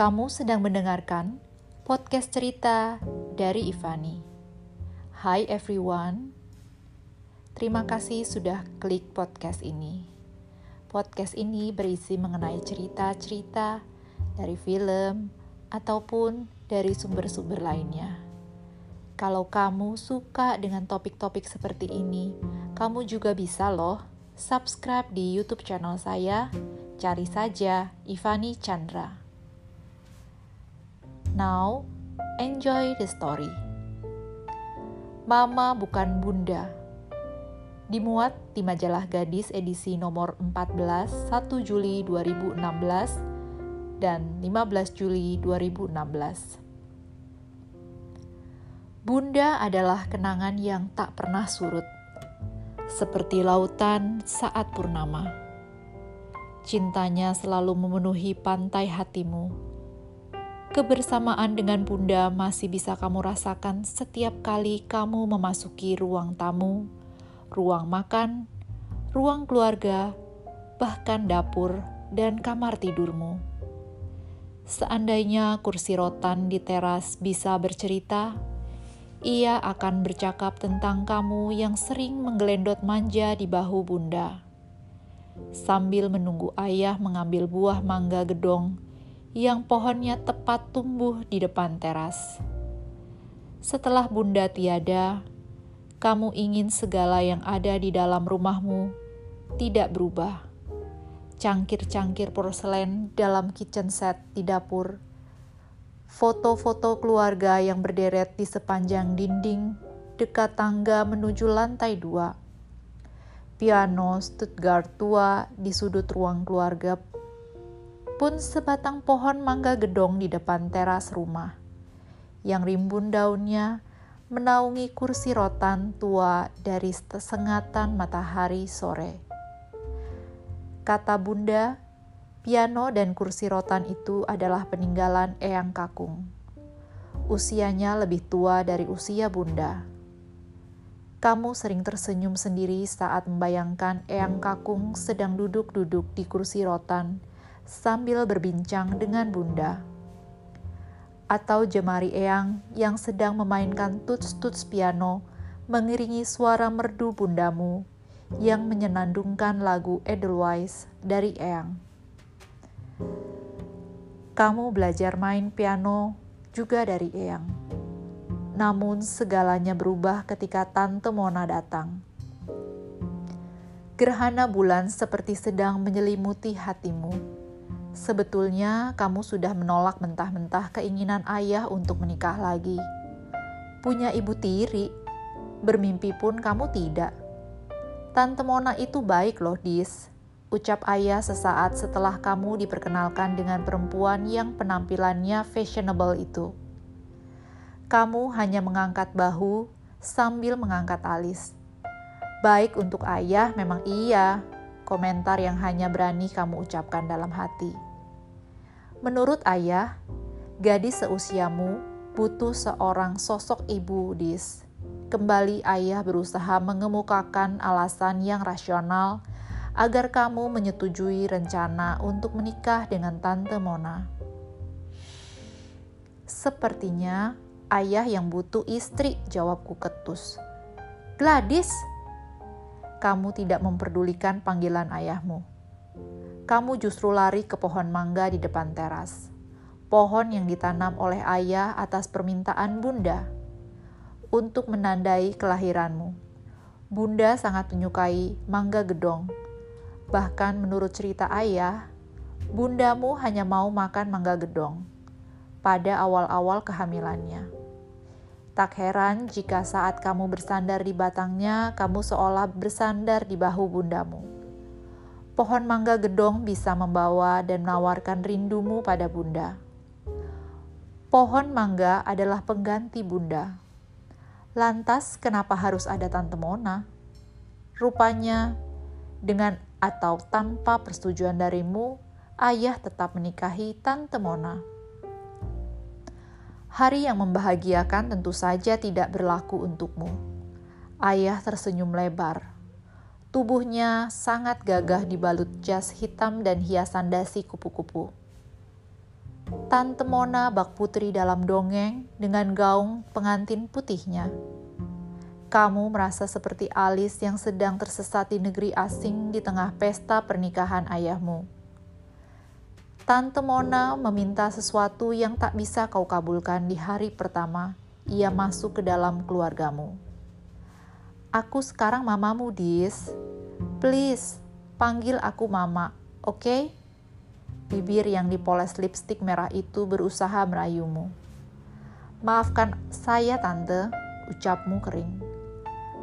Kamu sedang mendengarkan podcast cerita dari Ivani. Hai everyone, terima kasih sudah klik podcast ini. Podcast ini berisi mengenai cerita-cerita dari film ataupun dari sumber-sumber lainnya. Kalau kamu suka dengan topik-topik seperti ini, kamu juga bisa loh subscribe di YouTube channel saya. Cari saja Ivani Chandra. Now, enjoy the story. Mama bukan Bunda. Dimuat di majalah Gadis edisi nomor 14 1 Juli 2016 dan 15 Juli 2016. Bunda adalah kenangan yang tak pernah surut, seperti lautan saat purnama. Cintanya selalu memenuhi pantai hatimu Kebersamaan dengan Bunda masih bisa kamu rasakan setiap kali kamu memasuki ruang tamu, ruang makan, ruang keluarga, bahkan dapur dan kamar tidurmu. Seandainya kursi rotan di teras bisa bercerita, ia akan bercakap tentang kamu yang sering menggelendot manja di bahu Bunda. Sambil menunggu ayah mengambil buah mangga gedong yang pohonnya tepat tumbuh di depan teras. Setelah Bunda tiada, kamu ingin segala yang ada di dalam rumahmu tidak berubah. Cangkir-cangkir porselen dalam kitchen set di dapur, foto-foto keluarga yang berderet di sepanjang dinding dekat tangga menuju lantai dua, piano Stuttgart tua di sudut ruang keluarga pun sebatang pohon mangga gedong di depan teras rumah, yang rimbun daunnya menaungi kursi rotan tua dari sengatan matahari sore. Kata bunda, piano dan kursi rotan itu adalah peninggalan Eyang Kakung. Usianya lebih tua dari usia bunda. Kamu sering tersenyum sendiri saat membayangkan Eyang Kakung sedang duduk-duduk di kursi rotan sambil berbincang dengan Bunda. Atau jemari Eyang yang sedang memainkan tuts-tuts piano mengiringi suara merdu bundamu yang menyenandungkan lagu Edelweiss dari Eyang. Kamu belajar main piano juga dari Eyang. Namun segalanya berubah ketika Tante Mona datang. Gerhana bulan seperti sedang menyelimuti hatimu Sebetulnya kamu sudah menolak mentah-mentah keinginan ayah untuk menikah lagi. Punya ibu tiri, bermimpi pun kamu tidak. Tante Mona itu baik loh, Dis. Ucap ayah sesaat setelah kamu diperkenalkan dengan perempuan yang penampilannya fashionable itu. Kamu hanya mengangkat bahu sambil mengangkat alis. Baik untuk ayah memang iya, komentar yang hanya berani kamu ucapkan dalam hati. Menurut ayah, gadis seusiamu butuh seorang sosok ibu dis. Kembali ayah berusaha mengemukakan alasan yang rasional agar kamu menyetujui rencana untuk menikah dengan Tante Mona. Sepertinya ayah yang butuh istri, jawabku ketus. Gladys, kamu tidak memperdulikan panggilan ayahmu. Kamu justru lari ke pohon mangga di depan teras. Pohon yang ditanam oleh ayah atas permintaan bunda. Untuk menandai kelahiranmu. Bunda sangat menyukai mangga gedong. Bahkan menurut cerita ayah, bundamu hanya mau makan mangga gedong pada awal-awal kehamilannya. Tak heran jika saat kamu bersandar di batangnya, kamu seolah bersandar di bahu bundamu. Pohon mangga gedong bisa membawa dan menawarkan rindumu pada bunda. Pohon mangga adalah pengganti bunda. Lantas, kenapa harus ada Tante Mona? Rupanya, dengan atau tanpa persetujuan darimu, ayah tetap menikahi Tante Mona. Hari yang membahagiakan tentu saja tidak berlaku untukmu. Ayah tersenyum lebar. Tubuhnya sangat gagah dibalut jas hitam dan hiasan dasi kupu-kupu. Tante Mona bak putri dalam dongeng dengan gaung pengantin putihnya. Kamu merasa seperti Alice yang sedang tersesat di negeri asing di tengah pesta pernikahan ayahmu. Tante Mona meminta sesuatu yang tak bisa kau kabulkan di hari pertama ia masuk ke dalam keluargamu. Aku sekarang mamamu, Dis. Please, panggil aku mama, oke? Okay? Bibir yang dipoles lipstik merah itu berusaha merayumu. Maafkan saya, Tante, ucapmu kering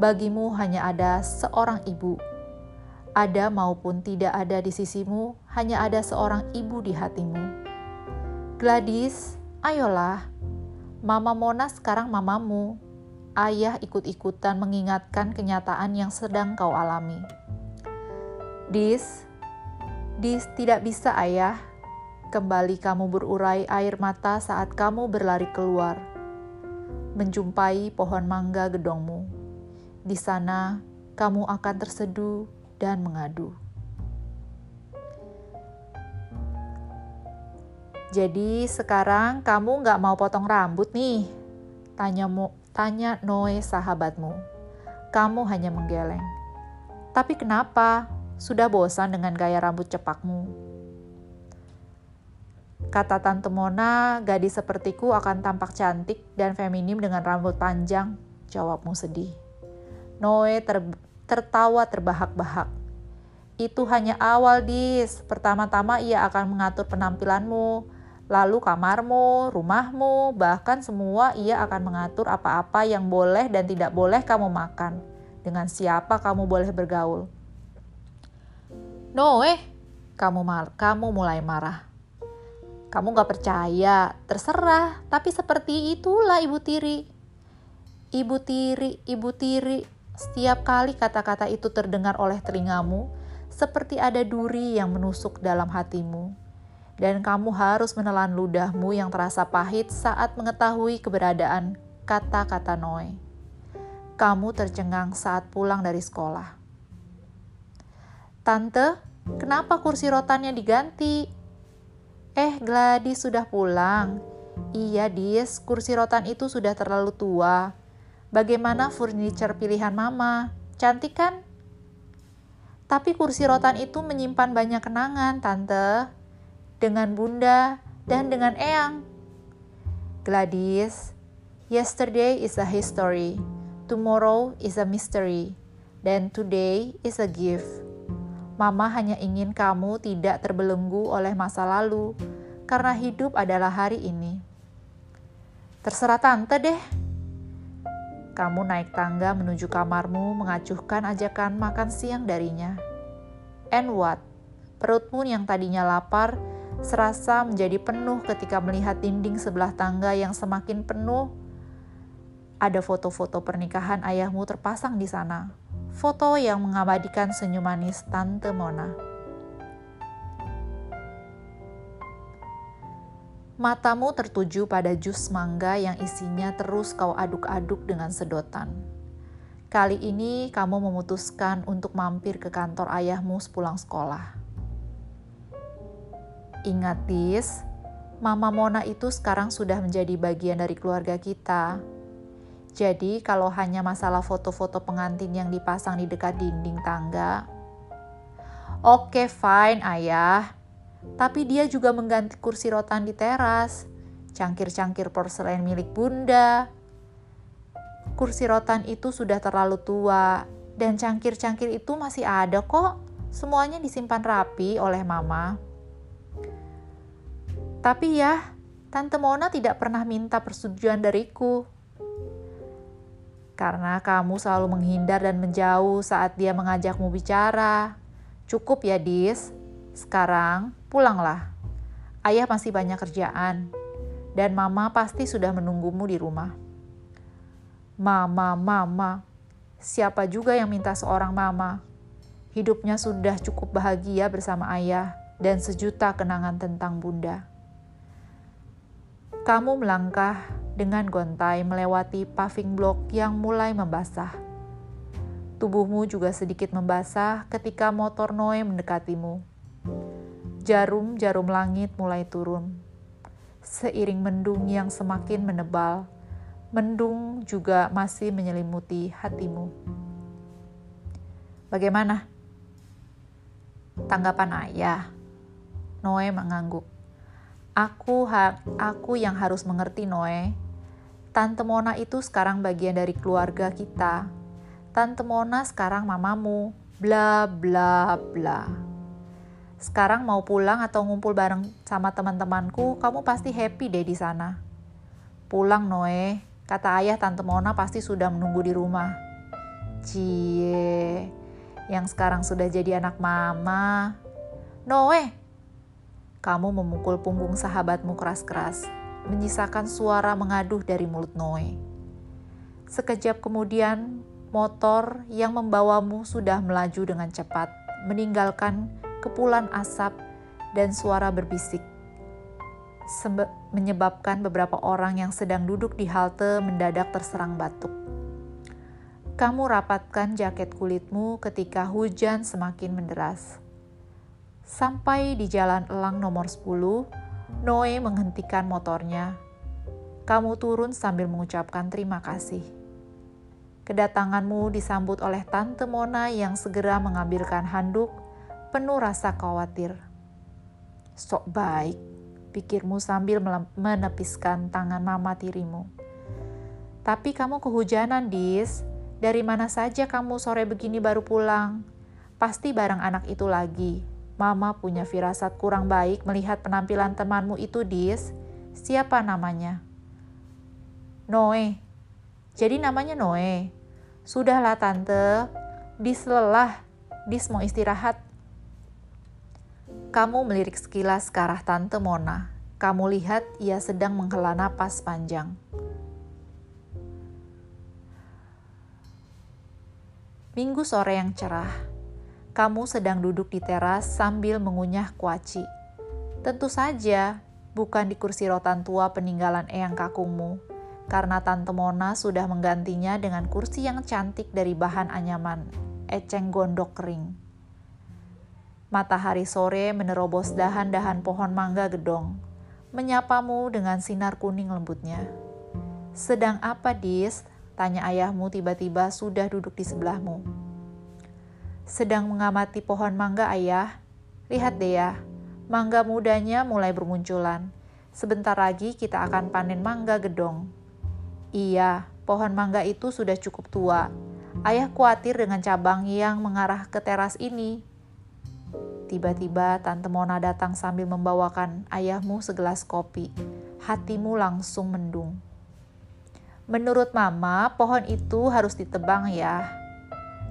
bagimu hanya ada seorang ibu. Ada maupun tidak ada di sisimu, hanya ada seorang ibu di hatimu. Gladys, ayolah. Mama Mona sekarang mamamu. Ayah ikut-ikutan mengingatkan kenyataan yang sedang kau alami. Dis, Dis tidak bisa ayah. Kembali kamu berurai air mata saat kamu berlari keluar, menjumpai pohon mangga gedongmu. Di sana, kamu akan terseduh dan mengadu. Jadi sekarang kamu nggak mau potong rambut nih? Tanya, tanya Noe sahabatmu. Kamu hanya menggeleng. Tapi kenapa? Sudah bosan dengan gaya rambut cepakmu. Kata Tante Mona, gadis sepertiku akan tampak cantik dan feminim dengan rambut panjang, jawabmu sedih. Noe ter tertawa terbahak-bahak. Itu hanya awal, Dis. Pertama-tama ia akan mengatur penampilanmu, lalu kamarmu, rumahmu, bahkan semua ia akan mengatur apa-apa yang boleh dan tidak boleh kamu makan. Dengan siapa kamu boleh bergaul. Noe, kamu mal kamu mulai marah. Kamu gak percaya, terserah, tapi seperti itulah ibu tiri. Ibu tiri, ibu tiri, setiap kali kata-kata itu terdengar oleh telingamu, seperti ada duri yang menusuk dalam hatimu, dan kamu harus menelan ludahmu yang terasa pahit saat mengetahui keberadaan kata-kata Noe. Kamu tercengang saat pulang dari sekolah. Tante, kenapa kursi rotannya diganti? Eh, Gladys sudah pulang. Iya, Dis, kursi rotan itu sudah terlalu tua. Bagaimana furniture pilihan mama? Cantik kan? Tapi kursi rotan itu menyimpan banyak kenangan, Tante. Dengan Bunda dan dengan Eyang. Gladys, yesterday is a history, tomorrow is a mystery, dan today is a gift. Mama hanya ingin kamu tidak terbelenggu oleh masa lalu, karena hidup adalah hari ini. Terserah tante deh. Kamu naik tangga menuju kamarmu mengacuhkan ajakan makan siang darinya. And what? Perutmu yang tadinya lapar serasa menjadi penuh ketika melihat dinding sebelah tangga yang semakin penuh. Ada foto-foto pernikahan ayahmu terpasang di sana. Foto yang mengabadikan senyum manis Tante Mona. Matamu tertuju pada jus mangga yang isinya terus kau aduk-aduk dengan sedotan. Kali ini kamu memutuskan untuk mampir ke kantor ayahmu sepulang sekolah. Ingat, Dis, Mama Mona itu sekarang sudah menjadi bagian dari keluarga kita. Jadi, kalau hanya masalah foto-foto pengantin yang dipasang di dekat dinding tangga, oke, fine, Ayah tapi dia juga mengganti kursi rotan di teras, cangkir-cangkir porselen milik bunda. Kursi rotan itu sudah terlalu tua, dan cangkir-cangkir itu masih ada kok. Semuanya disimpan rapi oleh mama. Tapi ya, Tante Mona tidak pernah minta persetujuan dariku. Karena kamu selalu menghindar dan menjauh saat dia mengajakmu bicara. Cukup ya, Dis. Sekarang pulanglah. Ayah masih banyak kerjaan, dan mama pasti sudah menunggumu di rumah. Mama, mama, siapa juga yang minta seorang mama? Hidupnya sudah cukup bahagia bersama ayah dan sejuta kenangan tentang bunda. Kamu melangkah dengan gontai melewati paving block yang mulai membasah. Tubuhmu juga sedikit membasah ketika motor Noe mendekatimu. Jarum-jarum langit mulai turun. seiring mendung yang semakin menebal. Mendung juga masih menyelimuti hatimu. Bagaimana? Tanggapan ayah. Noe mengangguk. Aku ha aku yang harus mengerti Noe. Tante Mona itu sekarang bagian dari keluarga kita. Tante Mona sekarang mamamu. Bla bla bla. Sekarang mau pulang atau ngumpul bareng sama teman-temanku, kamu pasti happy deh di sana. Pulang Noe, kata ayah tante Mona pasti sudah menunggu di rumah. Cie, yang sekarang sudah jadi anak mama. Noe, kamu memukul punggung sahabatmu keras-keras, menyisakan suara mengaduh dari mulut Noe. Sekejap kemudian, motor yang membawamu sudah melaju dengan cepat, meninggalkan kepulan asap, dan suara berbisik. menyebabkan beberapa orang yang sedang duduk di halte mendadak terserang batuk. Kamu rapatkan jaket kulitmu ketika hujan semakin menderas. Sampai di jalan elang nomor 10, Noe menghentikan motornya. Kamu turun sambil mengucapkan terima kasih. Kedatanganmu disambut oleh Tante Mona yang segera mengambilkan handuk penuh rasa khawatir. Sok baik, pikirmu sambil menepiskan tangan mama tirimu. Tapi kamu kehujanan, Dis. Dari mana saja kamu sore begini baru pulang? Pasti bareng anak itu lagi. Mama punya firasat kurang baik melihat penampilan temanmu itu, Dis. Siapa namanya? Noe. Jadi namanya Noe. Sudahlah tante, Dis lelah. Dis mau istirahat. Kamu melirik sekilas ke arah Tante Mona. Kamu lihat ia sedang menghela napas panjang. Minggu sore yang cerah. Kamu sedang duduk di teras sambil mengunyah kuaci. Tentu saja, bukan di kursi rotan tua peninggalan Eyang Kakungmu, karena Tante Mona sudah menggantinya dengan kursi yang cantik dari bahan anyaman, eceng gondok kering. Matahari sore menerobos dahan-dahan pohon mangga gedong, menyapamu dengan sinar kuning lembutnya. Sedang apa, Dis? Tanya ayahmu tiba-tiba sudah duduk di sebelahmu. Sedang mengamati pohon mangga, ayah. Lihat deh ya, mangga mudanya mulai bermunculan. Sebentar lagi kita akan panen mangga gedong. Iya, pohon mangga itu sudah cukup tua. Ayah khawatir dengan cabang yang mengarah ke teras ini Tiba-tiba Tante Mona datang sambil membawakan ayahmu segelas kopi. Hatimu langsung mendung. Menurut Mama, pohon itu harus ditebang ya.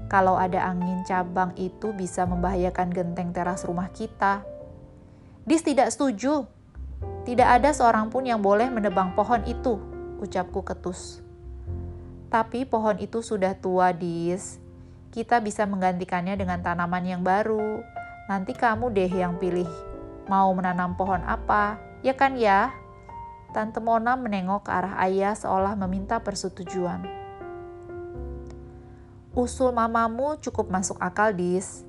Kalau ada angin cabang itu bisa membahayakan genteng teras rumah kita. Dis tidak setuju. Tidak ada seorang pun yang boleh menebang pohon itu, ucapku ketus. Tapi pohon itu sudah tua, Dis. Kita bisa menggantikannya dengan tanaman yang baru Nanti kamu deh yang pilih mau menanam pohon apa, ya kan ya? Tante Mona menengok ke arah ayah seolah meminta persetujuan. Usul mamamu cukup masuk akal, Dis.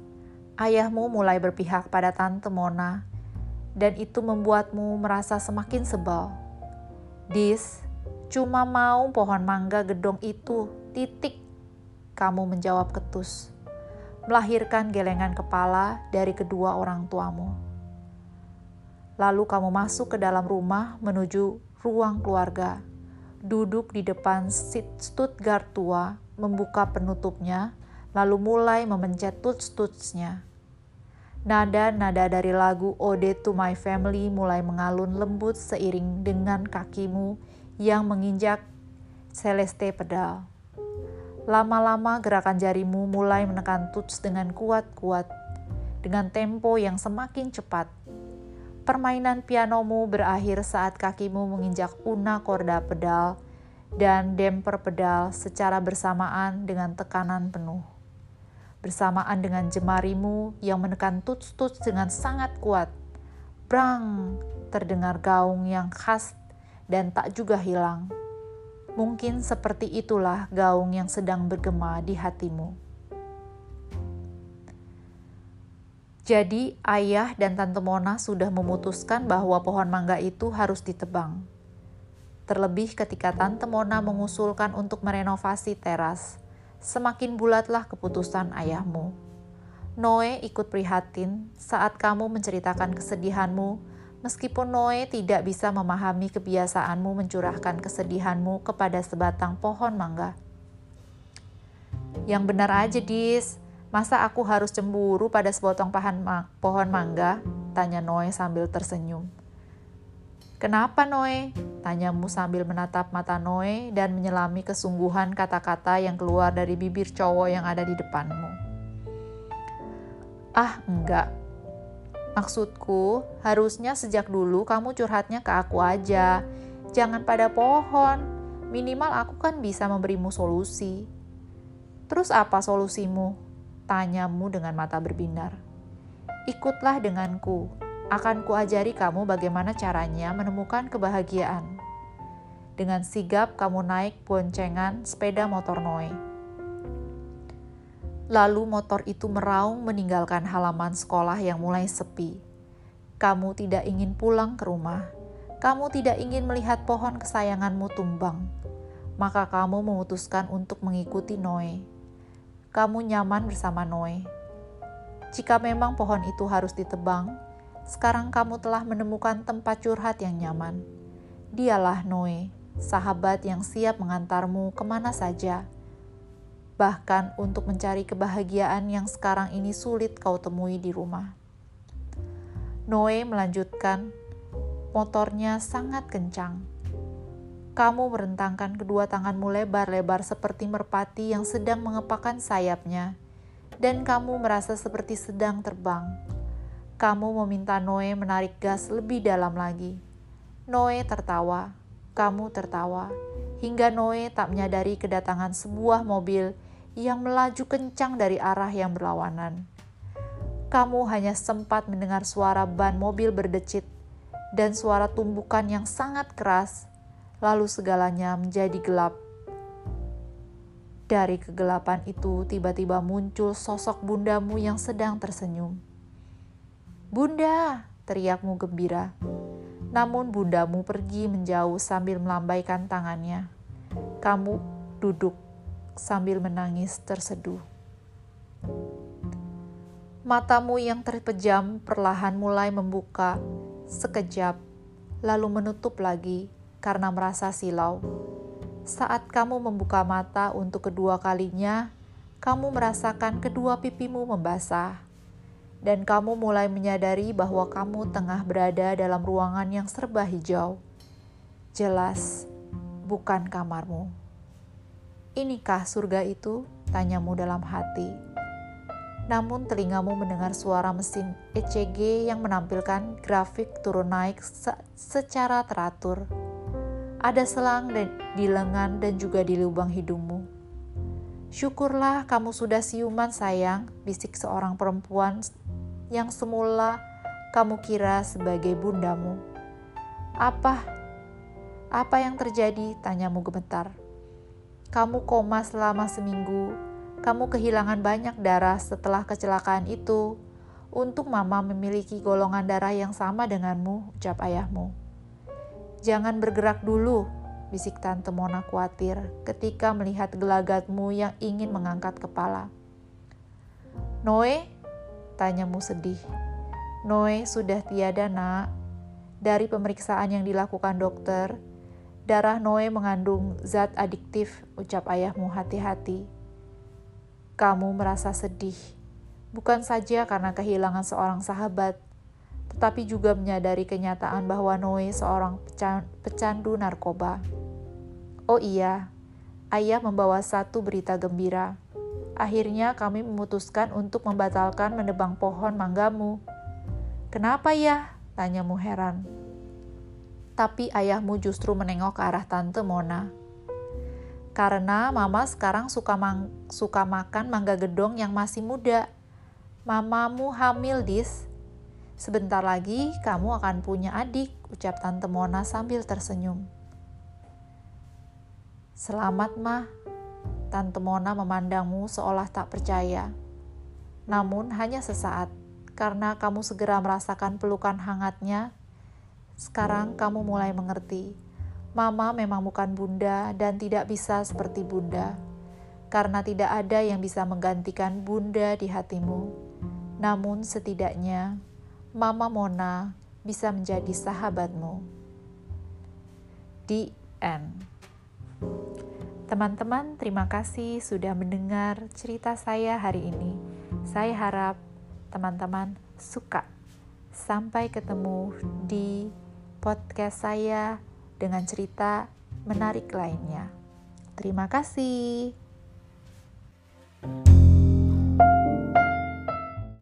Ayahmu mulai berpihak pada Tante Mona, dan itu membuatmu merasa semakin sebal. Dis, cuma mau pohon mangga gedong itu, titik. Kamu menjawab ketus melahirkan gelengan kepala dari kedua orang tuamu. Lalu kamu masuk ke dalam rumah menuju ruang keluarga, duduk di depan Stuttgart tua, membuka penutupnya, lalu mulai memencet tuts-tutsnya. Nada-nada dari lagu Ode to My Family mulai mengalun lembut seiring dengan kakimu yang menginjak celeste pedal. Lama-lama gerakan jarimu mulai menekan tuts dengan kuat-kuat, dengan tempo yang semakin cepat. Permainan pianomu berakhir saat kakimu menginjak una korda pedal dan demper pedal secara bersamaan dengan tekanan penuh. Bersamaan dengan jemarimu yang menekan tuts-tuts dengan sangat kuat. Brang, terdengar gaung yang khas dan tak juga hilang Mungkin seperti itulah gaung yang sedang bergema di hatimu. Jadi, ayah dan tante Mona sudah memutuskan bahwa pohon mangga itu harus ditebang. Terlebih ketika tante Mona mengusulkan untuk merenovasi teras, semakin bulatlah keputusan ayahmu. Noe ikut prihatin saat kamu menceritakan kesedihanmu, meskipun Noe tidak bisa memahami kebiasaanmu mencurahkan kesedihanmu kepada sebatang pohon mangga. Yang benar aja, Dis. Masa aku harus cemburu pada sepotong pohon, ma pohon mangga? Tanya Noe sambil tersenyum. Kenapa Noe? Tanyamu sambil menatap mata Noe dan menyelami kesungguhan kata-kata yang keluar dari bibir cowok yang ada di depanmu. Ah, enggak. Maksudku, harusnya sejak dulu kamu curhatnya ke aku aja. Jangan pada pohon. Minimal aku kan bisa memberimu solusi. Terus apa solusimu? Tanyamu dengan mata berbinar. Ikutlah denganku, akan kuajari kamu bagaimana caranya menemukan kebahagiaan. Dengan sigap kamu naik boncengan sepeda motor Noe. Lalu motor itu meraung meninggalkan halaman sekolah yang mulai sepi. Kamu tidak ingin pulang ke rumah. Kamu tidak ingin melihat pohon kesayanganmu tumbang. Maka kamu memutuskan untuk mengikuti Noe kamu nyaman bersama Noe. Jika memang pohon itu harus ditebang, sekarang kamu telah menemukan tempat curhat yang nyaman. Dialah Noe, sahabat yang siap mengantarmu ke mana saja. Bahkan untuk mencari kebahagiaan yang sekarang ini sulit kau temui di rumah. Noe melanjutkan, motornya sangat kencang kamu merentangkan kedua tanganmu lebar-lebar seperti merpati yang sedang mengepakkan sayapnya, dan kamu merasa seperti sedang terbang. Kamu meminta Noe menarik gas lebih dalam lagi. Noe tertawa, kamu tertawa, hingga Noe tak menyadari kedatangan sebuah mobil yang melaju kencang dari arah yang berlawanan. Kamu hanya sempat mendengar suara ban mobil berdecit dan suara tumbukan yang sangat keras lalu segalanya menjadi gelap. Dari kegelapan itu tiba-tiba muncul sosok bundamu yang sedang tersenyum. Bunda, teriakmu gembira. Namun bundamu pergi menjauh sambil melambaikan tangannya. Kamu duduk sambil menangis terseduh. Matamu yang terpejam perlahan mulai membuka sekejap, lalu menutup lagi karena merasa silau. Saat kamu membuka mata untuk kedua kalinya, kamu merasakan kedua pipimu membasah, dan kamu mulai menyadari bahwa kamu tengah berada dalam ruangan yang serba hijau. Jelas, bukan kamarmu. Inikah surga itu? Tanyamu dalam hati. Namun telingamu mendengar suara mesin ECG yang menampilkan grafik turun naik se secara teratur ada selang di lengan dan juga di lubang hidungmu. Syukurlah kamu sudah siuman sayang, bisik seorang perempuan yang semula kamu kira sebagai bundamu. Apa? Apa yang terjadi? Tanyamu gemetar. Kamu koma selama seminggu. Kamu kehilangan banyak darah setelah kecelakaan itu. Untuk mama memiliki golongan darah yang sama denganmu, ucap ayahmu. Jangan bergerak dulu, bisik Tante Mona khawatir ketika melihat gelagatmu yang ingin mengangkat kepala. Noe? Tanyamu sedih. Noe sudah tiada nak. Dari pemeriksaan yang dilakukan dokter, darah Noe mengandung zat adiktif, ucap ayahmu hati-hati. Kamu merasa sedih, bukan saja karena kehilangan seorang sahabat, tetapi juga menyadari kenyataan bahwa Noe seorang pecandu narkoba. Oh iya, ayah membawa satu berita gembira. Akhirnya kami memutuskan untuk membatalkan menebang pohon manggamu. Kenapa ya? Tanyamu heran. Tapi ayahmu justru menengok ke arah tante Mona. Karena mama sekarang suka, mang suka makan mangga gedong yang masih muda. Mamamu hamil, Dis Sebentar lagi kamu akan punya adik, ucap Tante Mona sambil tersenyum. Selamat, mah. Tante Mona memandangmu seolah tak percaya. Namun hanya sesaat, karena kamu segera merasakan pelukan hangatnya. Sekarang kamu mulai mengerti, Mama memang bukan Bunda dan tidak bisa seperti Bunda, karena tidak ada yang bisa menggantikan Bunda di hatimu. Namun, setidaknya Mama Mona bisa menjadi sahabatmu. Di end. Teman-teman, terima kasih sudah mendengar cerita saya hari ini. Saya harap teman-teman suka. Sampai ketemu di podcast saya dengan cerita menarik lainnya. Terima kasih. thank you